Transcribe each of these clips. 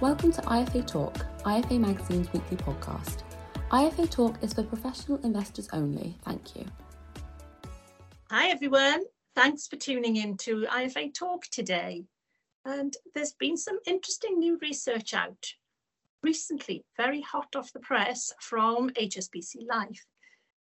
Welcome to IFA Talk, IFA Magazine's weekly podcast. IFA Talk is for professional investors only. Thank you. Hi, everyone. Thanks for tuning in to IFA Talk today. And there's been some interesting new research out recently, very hot off the press from HSBC Life.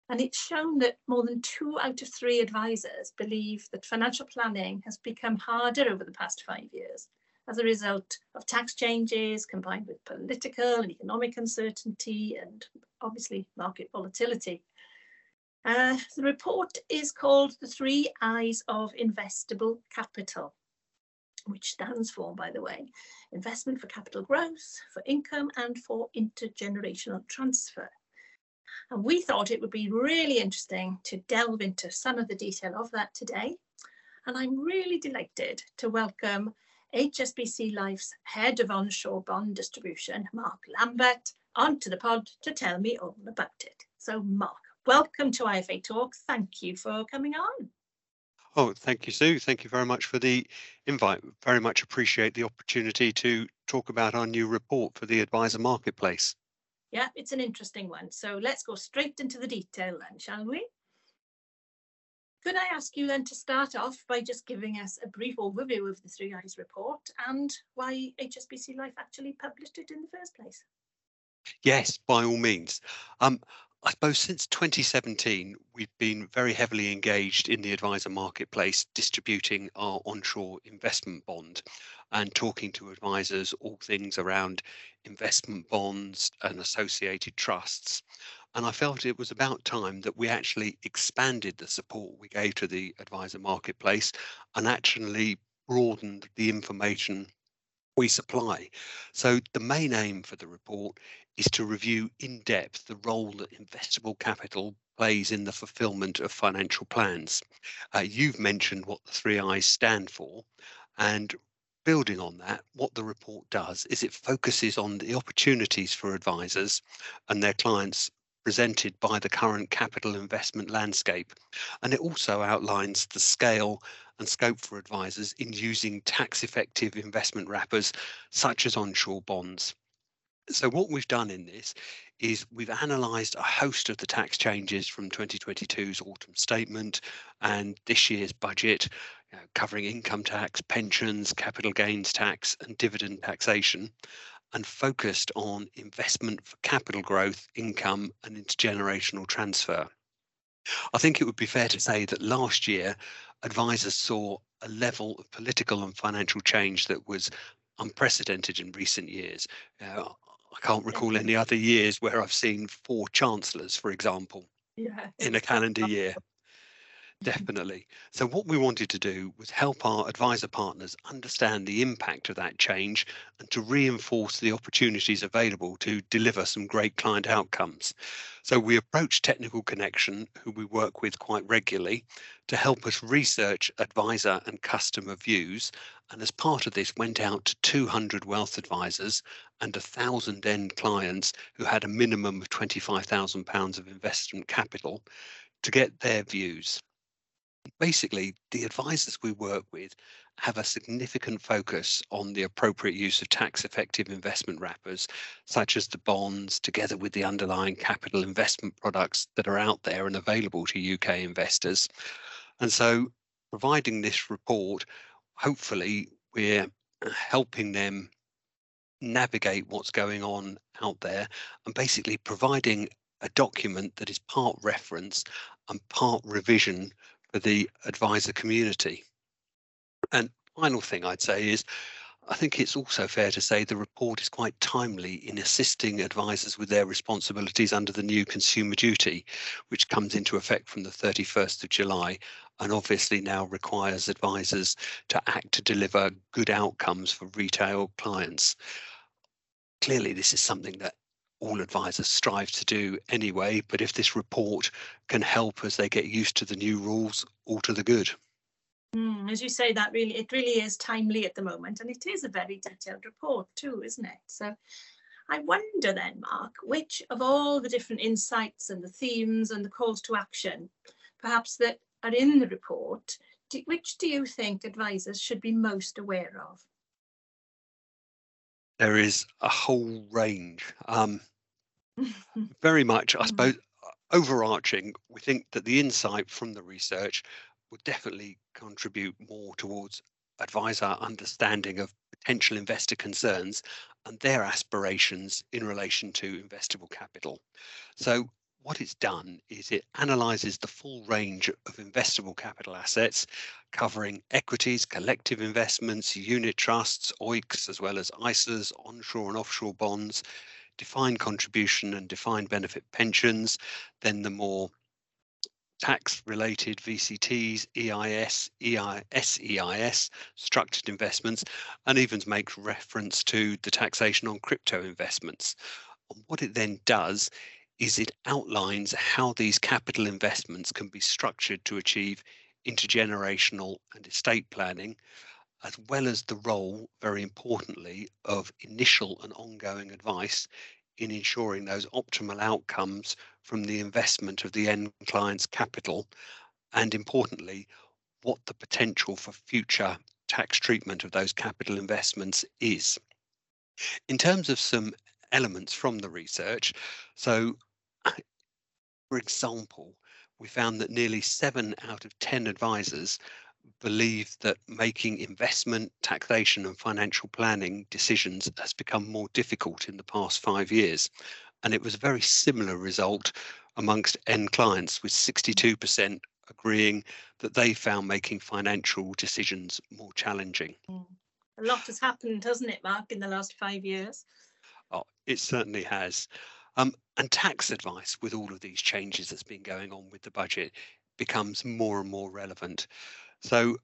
And it's shown that more than two out of three advisors believe that financial planning has become harder over the past five years as a result of tax changes combined with political and economic uncertainty and obviously market volatility. Uh, the report is called The Three I's of Investable Capital, which stands for, by the way, investment for capital growth, for income, and for intergenerational transfer. And we thought it would be really interesting to delve into some of the detail of that today. And I'm really delighted to welcome HSBC Life's head of onshore bond distribution, Mark Lambert, onto the pod to tell me all about it. So, Mark, welcome to IFA Talk. Thank you for coming on. Oh, thank you, Sue. Thank you very much for the invite. Very much appreciate the opportunity to talk about our new report for the advisor marketplace. Yeah, it's an interesting one. So let's go straight into the detail then, shall we? Could I ask you then to start off by just giving us a brief overview of the Three I's report and why HSBC Life actually published it in the first place? Yes, by all means. Um, I suppose since 2017, we've been very heavily engaged in the advisor marketplace, distributing our onshore investment bond and talking to advisors all things around investment bonds and associated trusts. And I felt it was about time that we actually expanded the support we gave to the advisor marketplace and actually broadened the information we supply. So the main aim for the report is to review in depth the role that investable capital plays in the fulfillment of financial plans. Uh, you've mentioned what the three I's stand for, and building on that, what the report does is it focuses on the opportunities for advisors and their clients presented by the current capital investment landscape. And it also outlines the scale and scope for advisors in using tax effective investment wrappers such as onshore bonds. So, what we've done in this is we've analysed a host of the tax changes from 2022's autumn statement and this year's budget, you know, covering income tax, pensions, capital gains tax, and dividend taxation and focused on investment for capital growth, income, and intergenerational transfer. I think it would be fair to say that last year, advisors saw a level of political and financial change that was unprecedented in recent years. Uh, I can't recall any other years where I've seen four chancellors, for example, yeah. in a calendar year. Definitely. So, what we wanted to do was help our advisor partners understand the impact of that change and to reinforce the opportunities available to deliver some great client outcomes. So, we approached Technical Connection, who we work with quite regularly, to help us research advisor and customer views. And as part of this, went out to 200 wealth advisors and 1,000 end clients who had a minimum of £25,000 of investment capital to get their views basically the advisors we work with have a significant focus on the appropriate use of tax effective investment wrappers, such as the bonds, together with the underlying capital investment products that are out there and available to UK investors. And so, providing this report, hopefully, we're helping them navigate what's going on out there and basically providing a document that is part reference and part revision for the advisor community. And final thing I'd say is I think it's also fair to say the report is quite timely in assisting advisors with their responsibilities under the new consumer duty, which comes into effect from the 31st of July and obviously now requires advisors to act to deliver good outcomes for retail clients. Clearly, this is something that all advisors strive to do anyway. But if this report can help as they get used to the new rules, all to the good. Mm, as you say, that really it really is timely at the moment, and it is a very detailed report too, isn't it? So. I wonder then, Mark, which of all the different insights and the themes and the calls to action, perhaps that are in the report, do, which do you think advisors should be most aware of? There is a whole range. Um, very much, I suppose, overarching, we think that the insight from the research will definitely contribute more towards advisor understanding of potential investor concerns and their aspirations in relation to investable capital. So what it's done is it analyzes the full range of investable capital assets covering equities, collective investments, unit trusts, OEICs, as well as ISAs, onshore and offshore bonds, defined contribution and defined benefit pensions, then the more tax related VCTs, EIS, EI, SEIS, structured investments, and even makes reference to the taxation on crypto investments. What it then does is it outlines how these capital investments can be structured to achieve intergenerational and estate planning, as well as the role, very importantly, of initial and ongoing advice in ensuring those optimal outcomes from the investment of the end client's capital, and importantly, what the potential for future tax treatment of those capital investments is. In terms of some elements from the research, so for example, we found that nearly seven out of 10 advisors believe that making investment, taxation, and financial planning decisions has become more difficult in the past five years. And it was a very similar result amongst end clients, with 62% agreeing that they found making financial decisions more challenging. Mm. A lot has happened, hasn't it, Mark, in the last five years? Oh, it certainly has. Um, and tax advice, with all of these changes that's been going on with the budget, becomes more and more relevant. So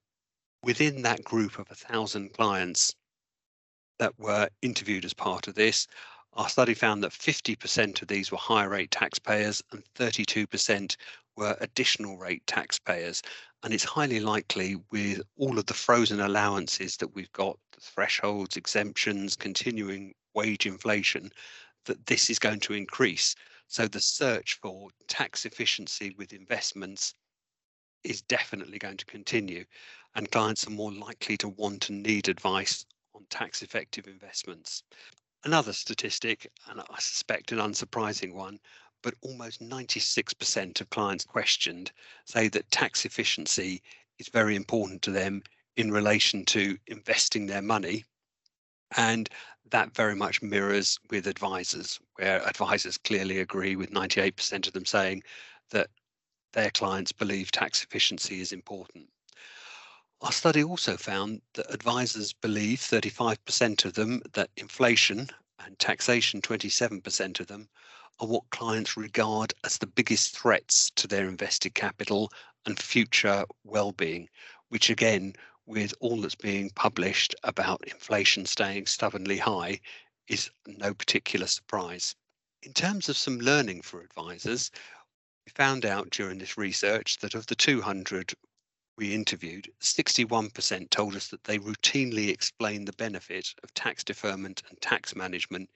within that group of a thousand clients that were interviewed as part of this, our study found that 50% of these were higher rate taxpayers and 32% were additional rate taxpayers. And it's highly likely with all of the frozen allowances that we've got, the thresholds, exemptions, continuing wage inflation, that this is going to increase. So the search for tax efficiency with investments is definitely going to continue and clients are more likely to want and need advice on tax effective investments. Another statistic, and I suspect an unsurprising one, but almost 96% of clients questioned say that tax efficiency is very important to them in relation to investing their money. And that very much mirrors with advisors, where advisors clearly agree with 98% of them saying that their clients believe tax efficiency is important. Our study also found that advisors believe 35% of them that inflation and taxation, 27% of them, are what clients regard as the biggest threats to their invested capital and future well-being, which again, with all that's being published about inflation staying stubbornly high, is no particular surprise. In terms of some learning for advisors, we found out during this research that of the 200 we interviewed, 61% told us that they routinely explain the benefit of tax deferment and tax management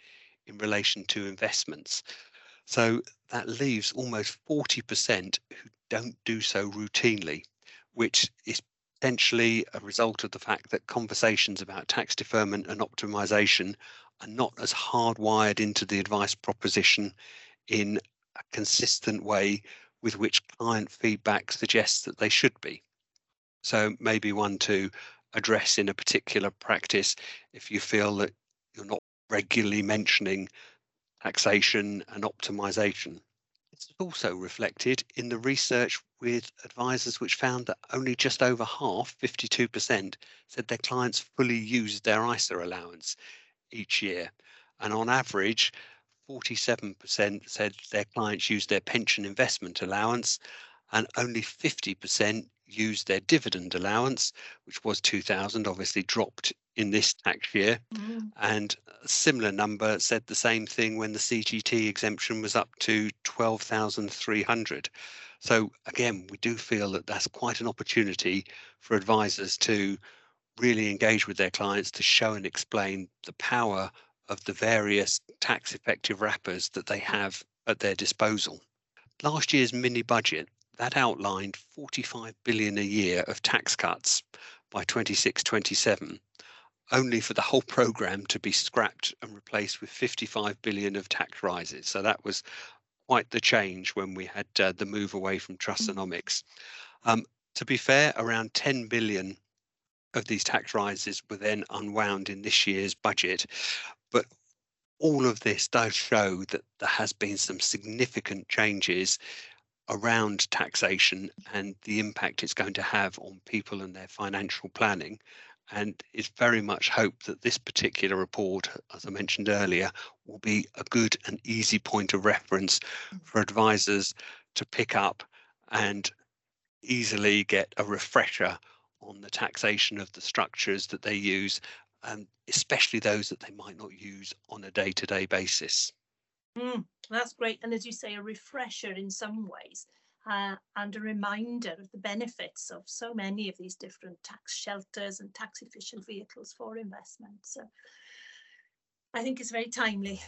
in relation to investments. So that leaves almost 40% who don't do so routinely, which is potentially a result of the fact that conversations about tax deferment and optimization are not as hardwired into the advice proposition in a consistent way with which client feedback suggests that they should be. So maybe one to address in a particular practice if you feel that you're not regularly mentioning taxation and optimization. It's also reflected in the research with advisors which found that only just over half, 52%, said their clients fully used their ISA allowance each year. And on average, 47% said their clients used their pension investment allowance, and only 50% used their dividend allowance, which was 2000, obviously dropped in this tax year. Mm. And a similar number said the same thing when the CGT exemption was up to 12,300. So again, we do feel that that's quite an opportunity for advisors to really engage with their clients to show and explain the power of the various tax effective wrappers that they have at their disposal. Last year's mini budget that outlined 45 billion a year of tax cuts by 26 27 only for the whole program to be scrapped and replaced with 55 billion of tax rises. So that was quite the change when we had uh, the move away from Trussonomics. Um, to be fair, around 10 billion of these tax rises were then unwound in this year's budget. But all of this does show that there has been some significant changes around taxation and the impact it's going to have on people and their financial planning. And it's very much hoped that this particular report, as I mentioned earlier, will be a good and easy point of reference mm. for advisors to pick up and easily get a refresher on the taxation of the structures that they use, um, especially those that they might not use on a day to day basis. Mm, that's great. And as you say, a refresher in some ways. Uh, and a reminder of the benefits of so many of these different tax shelters and tax efficient vehicles for investment. So I think it's very timely.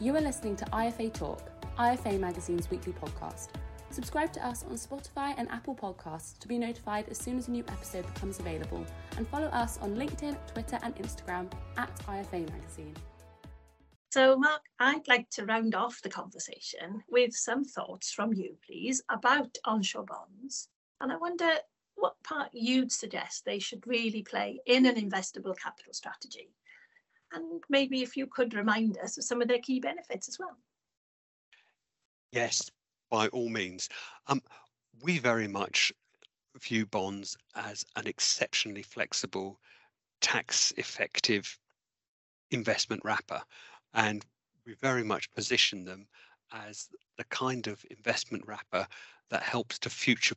You are listening to IFA Talk, IFA Magazine's weekly podcast. Subscribe to us on Spotify and Apple Podcasts to be notified as soon as a new episode becomes available, and follow us on LinkedIn, Twitter, and Instagram at IFA Magazine. So, Mark, I'd like to round off the conversation with some thoughts from you, please, about onshore bonds. And I wonder what part you'd suggest they should really play in an investable capital strategy. And maybe if you could remind us of some of their key benefits as well. Yes, by all means. Um, we very much view bonds as an exceptionally flexible, tax effective investment wrapper. And we very much position them as the kind of investment wrapper that helps to future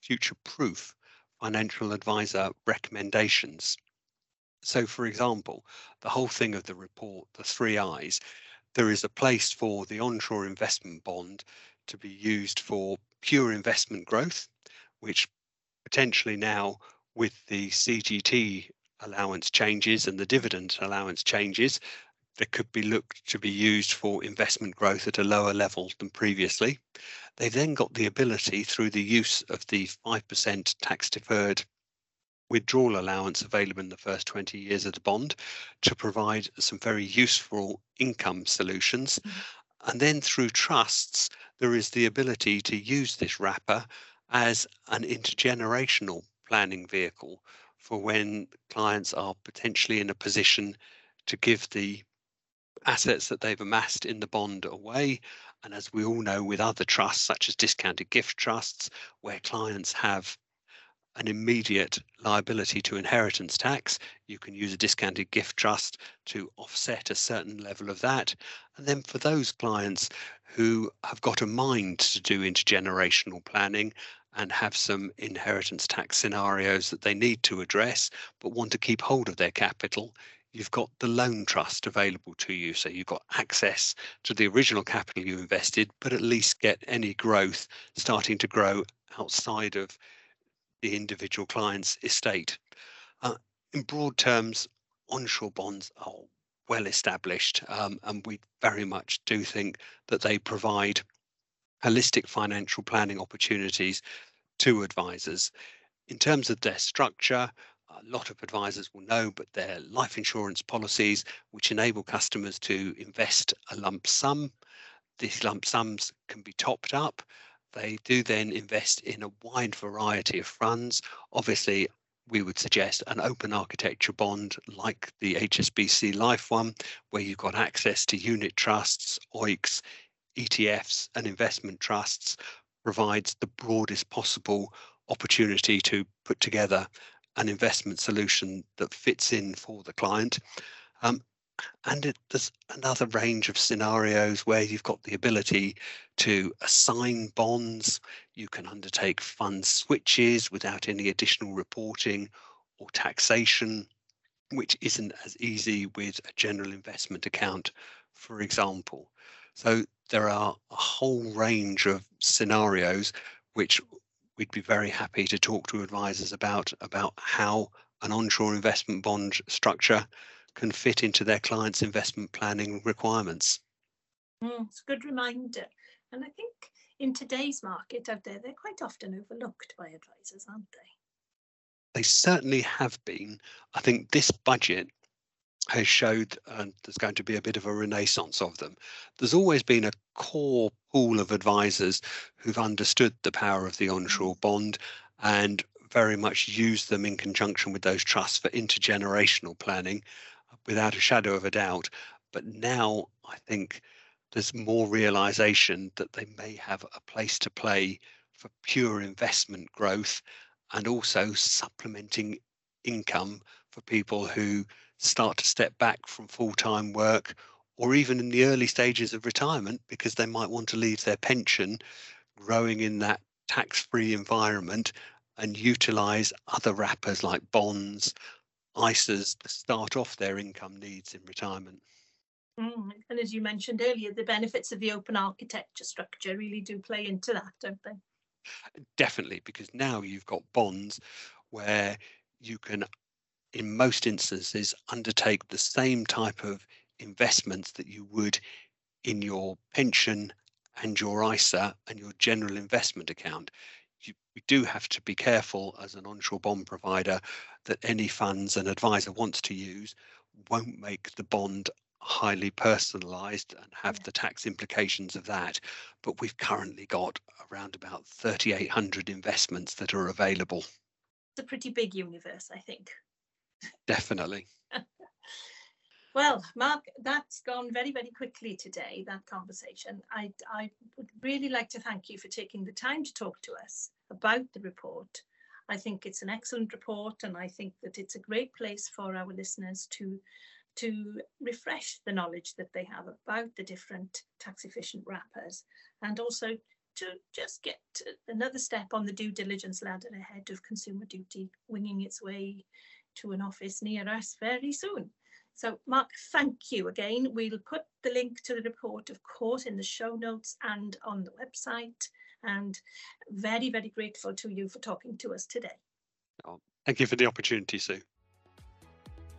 future proof financial advisor recommendations. So, for example, the whole thing of the report, the three I's, there is a place for the onshore investment bond to be used for pure investment growth, which potentially now with the CGT allowance changes and the dividend allowance changes, there could be looked to be used for investment growth at a lower level than previously. They've then got the ability through the use of the 5% tax deferred withdrawal allowance available in the first 20 years of the bond to provide some very useful income solutions. Mm-hmm. And then through trusts, there is the ability to use this wrapper as an intergenerational planning vehicle for when clients are potentially in a position to give the assets that they've amassed in the bond away. And as we all know, with other trusts, such as discounted gift trusts, where clients have an immediate liability to inheritance tax, you can use a discounted gift trust to offset a certain level of that. And then for those clients who have got a mind to do intergenerational planning and have some inheritance tax scenarios that they need to address, but want to keep hold of their capital, you've got the loan trust available to you. So you've got access to the original capital you invested, but at least get any growth starting to grow outside of the individual client's estate. Uh, in broad terms, onshore bonds are well established, um, and we very much do think that they provide holistic financial planning opportunities to advisors. In terms of their structure, a lot of advisors will know, but they're life insurance policies which enable customers to invest a lump sum. These lump sums can be topped up they do then invest in a wide variety of funds. Obviously, we would suggest an open architecture bond like the HSBC Life one, where you've got access to unit trusts, OEICs, ETFs, and investment trusts, provides the broadest possible opportunity to put together an investment solution that fits in for the client. Um, and it, there's another range of scenarios where you've got the ability to assign bonds. You can undertake fund switches without any additional reporting or taxation, which isn't as easy with a general investment account, for example. So there are a whole range of scenarios which we'd be very happy to talk to advisors about about how an onshore investment bond structure can fit into their clients' investment planning requirements. Mm, it's a good reminder. And I think in today's market out there, they're quite often overlooked by advisors, aren't they? They certainly have been. I think this budget has showed and there's going to be a bit of a renaissance of them. There's always been a core pool of advisors who've understood the power of the mm. onshore bond and very much used them in conjunction with those trusts for intergenerational planning without a shadow of a doubt. But now I think there's more realization that they may have a place to play for pure investment growth and also supplementing income for people who start to step back from full-time work or even in the early stages of retirement because they might want to leave their pension growing in that tax-free environment and utilize other wrappers like bonds, ISAs to start off their income needs in retirement. Mm, and as you mentioned earlier, the benefits of the open architecture structure really do play into that, don't they? Definitely, because now you've got bonds where you can, in most instances, undertake the same type of investments that you would in your pension and your ISA and your general investment account. You, we do have to be careful as an onshore bond provider that any funds an advisor wants to use won't make the bond highly personalized and have yeah. the tax implications of that. But we've currently got around about 3,800 investments that are available. It's a pretty big universe, I think. Definitely. well, Mark, that's gone very, very quickly today, that conversation. I, I would really like to thank you for taking the time to talk to us about the report. I think it's an excellent report, and I think that it's a great place for our listeners to to refresh the knowledge that they have about the different tax efficient wrappers and also to just get another step on the due diligence ladder ahead of consumer duty winging its way to an office near us very soon. So Mark, thank you again. We'll put the link to the report, of course, in the show notes and on the website. And very, very grateful to you for talking to us today. Oh, thank you for the opportunity, Sue.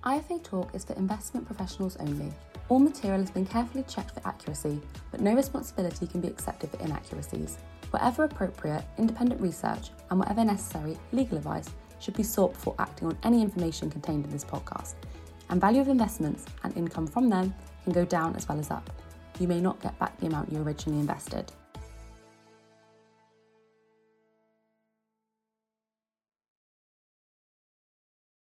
IFA Talk is for investment professionals only. All material has been carefully checked for accuracy, but no responsibility can be accepted for inaccuracies. Wherever appropriate, independent research and whatever necessary, legal advice should be sought before acting on any information contained in this podcast. And value of investments and income from them can go down as well as up. You may not get back the amount you originally invested.